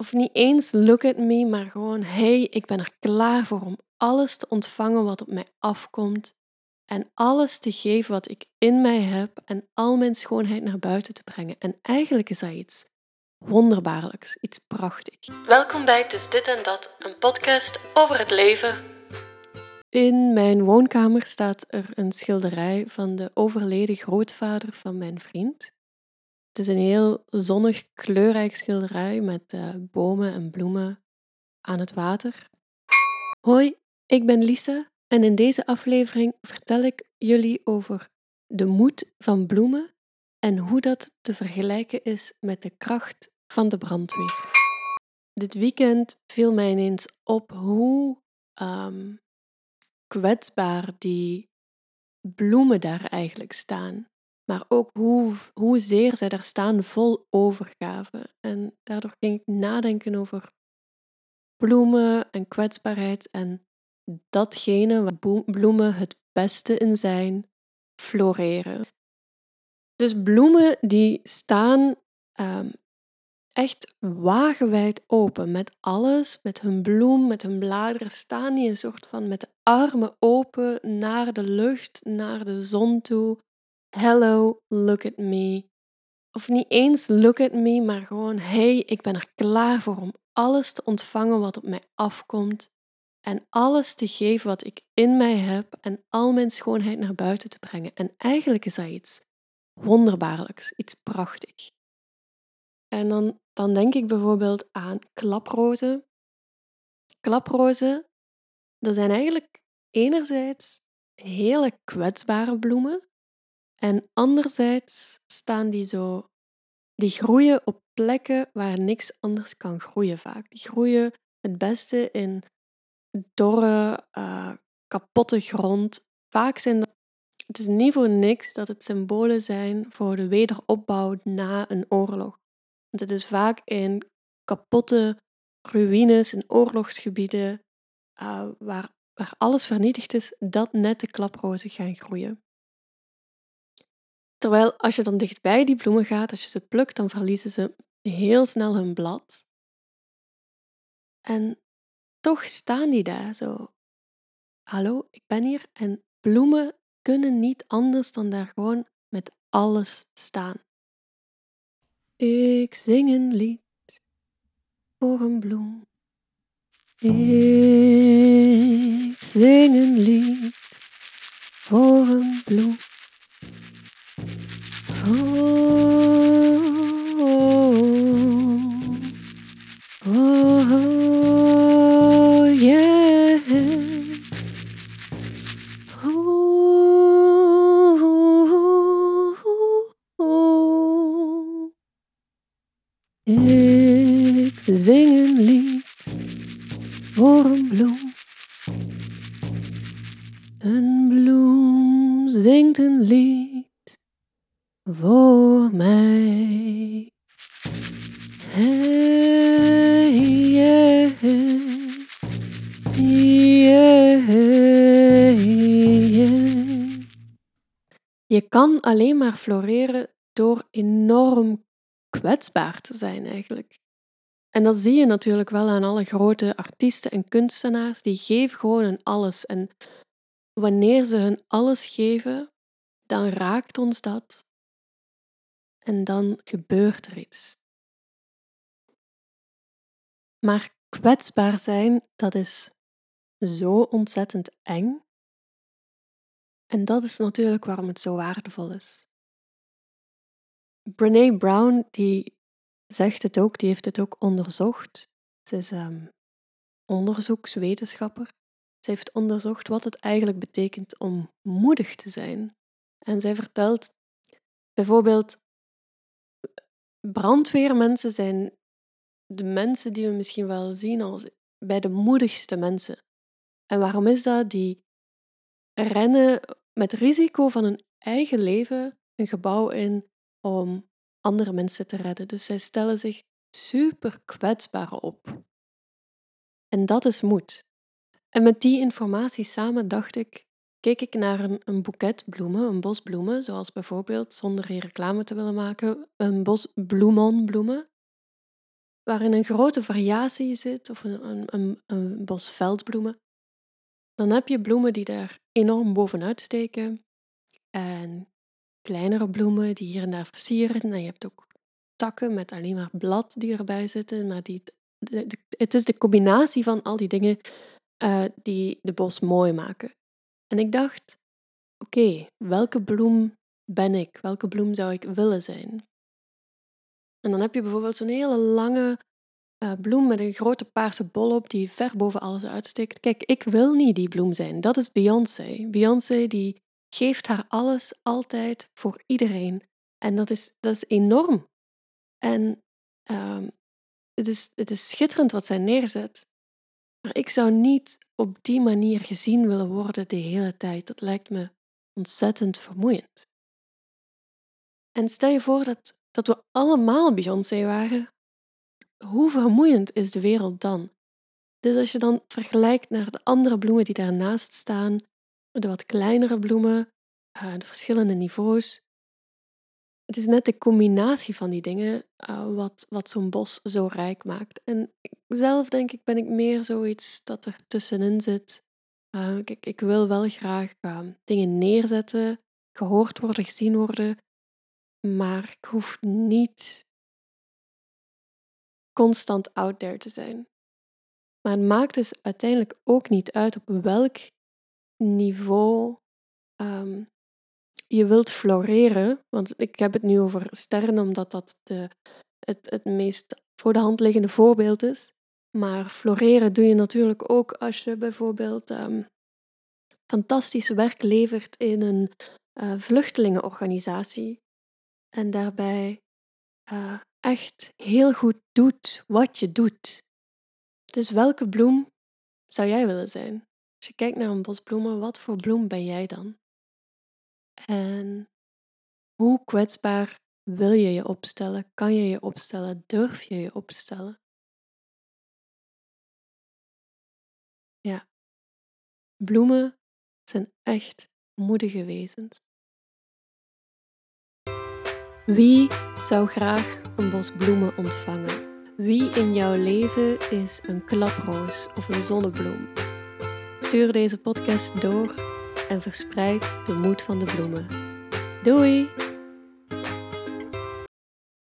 Of niet eens look at me, maar gewoon hey, ik ben er klaar voor om alles te ontvangen wat op mij afkomt en alles te geven wat ik in mij heb en al mijn schoonheid naar buiten te brengen. En eigenlijk is dat iets wonderbaarlijks, iets prachtigs. Welkom bij Het is dit en dat, een podcast over het leven. In mijn woonkamer staat er een schilderij van de overleden grootvader van mijn vriend. Het is een heel zonnig, kleurrijk schilderij met uh, bomen en bloemen aan het water. Hoi, ik ben Lisa en in deze aflevering vertel ik jullie over de moed van bloemen en hoe dat te vergelijken is met de kracht van de brandweer. Dit weekend viel mij ineens op hoe um, kwetsbaar die bloemen daar eigenlijk staan. Maar ook hoe, hoezeer zij daar staan vol overgave. En daardoor ging ik nadenken over bloemen en kwetsbaarheid en datgene waar bloemen het beste in zijn, floreren. Dus bloemen die staan um, echt wagenwijd open met alles, met hun bloem, met hun bladeren, staan die een soort van met de armen open naar de lucht, naar de zon toe. Hello, look at me. Of niet eens look at me, maar gewoon hey, ik ben er klaar voor om alles te ontvangen wat op mij afkomt en alles te geven wat ik in mij heb en al mijn schoonheid naar buiten te brengen. En eigenlijk is dat iets wonderbaarlijks, iets prachtigs. En dan, dan denk ik bijvoorbeeld aan klaprozen. Klaprozen, dat zijn eigenlijk enerzijds hele kwetsbare bloemen en anderzijds staan die zo, die groeien op plekken waar niks anders kan groeien vaak. Die groeien het beste in dorre, uh, kapotte grond. Vaak zijn dat, het is niet voor niks dat het symbolen zijn voor de wederopbouw na een oorlog. Want het is vaak in kapotte ruïnes, in oorlogsgebieden, uh, waar, waar alles vernietigd is, dat net de klaprozen gaan groeien. Terwijl als je dan dichtbij die bloemen gaat, als je ze plukt, dan verliezen ze heel snel hun blad. En toch staan die daar zo. Hallo, ik ben hier en bloemen kunnen niet anders dan daar gewoon met alles staan. Ik zing een lied voor een bloem. Ik zing een lied voor een bloem. Ik zing een lied voor een bloem. Een bloem zingt een lied voor mij. Hey. Je kan alleen maar floreren door enorm kwetsbaar te zijn eigenlijk. En dat zie je natuurlijk wel aan alle grote artiesten en kunstenaars. Die geven gewoon hun alles. En wanneer ze hun alles geven, dan raakt ons dat en dan gebeurt er iets. Maar kwetsbaar zijn, dat is zo ontzettend eng. En dat is natuurlijk waarom het zo waardevol is. Brene Brown die zegt het ook, die heeft het ook onderzocht. Ze is um, onderzoekswetenschapper. Ze heeft onderzocht wat het eigenlijk betekent om moedig te zijn. En zij vertelt bijvoorbeeld brandweermensen zijn de mensen die we misschien wel zien als bij de moedigste mensen. En waarom is dat? Die rennen met risico van hun eigen leven een gebouw in om andere mensen te redden. Dus zij stellen zich super kwetsbaar op. En dat is moed. En met die informatie samen dacht ik, keek ik naar een, een boeket bloemen, een bos bloemen, zoals bijvoorbeeld, zonder hier reclame te willen maken, een bos bloemonbloemen. waarin een grote variatie zit, of een, een, een, bos veldbloemen, dan heb je bloemen die daar enorm bovenuit steken. En kleinere bloemen die hier en daar versieren. En je hebt ook takken met alleen maar blad die erbij zitten. Maar die, het is de combinatie van al die dingen uh, die de bos mooi maken. En ik dacht, oké, welke bloem ben ik? Welke bloem zou ik willen zijn? En dan heb je bijvoorbeeld zo'n hele lange uh, bloem met een grote paarse bol op die ver boven alles uitsteekt. Kijk, ik wil niet die bloem zijn. Dat is Beyoncé. Beyoncé die geeft haar alles altijd voor iedereen. En dat is, dat is enorm. En um, het, is, het is schitterend wat zij neerzet. Maar ik zou niet op die manier gezien willen worden de hele tijd. Dat lijkt me ontzettend vermoeiend. En stel je voor dat, dat we allemaal Beyoncé waren. Hoe vermoeiend is de wereld dan? Dus als je dan vergelijkt naar de andere bloemen die daarnaast staan, de wat kleinere bloemen, eh, de verschillende niveaus. Het is net de combinatie van die dingen uh, wat, wat zo'n bos zo rijk maakt. En zelf denk ik, ben ik meer zoiets dat er tussenin zit. Uh, kijk, ik wil wel graag dingen neerzetten, gehoord worden, gezien worden, maar ik hoef niet constant out there te zijn. Maar het maakt dus uiteindelijk ook niet uit op welk niveau um, je wilt floreren. Want ik heb het nu over sterren, omdat dat de, het, het meest voor de hand liggende voorbeeld is. Maar floreren doe je natuurlijk ook als je bijvoorbeeld um, fantastisch werk levert in een uh, vluchtelingenorganisatie. En daarbij uh, echt heel goed doet wat je doet. Dus welke bloem zou jij willen zijn? Als je kijkt naar een bos bloemen, wat voor bloem ben jij dan? En hoe kwetsbaar wil je je opstellen? Kan je je opstellen? Durf je je opstellen? Ja, bloemen zijn echt moedige wezens. Wie zou graag een bos bloemen ontvangen? Wie in jouw leven is een klaproos of een zonnebloem? Stuur deze podcast door en verspreid de moed van de bloemen. Doei!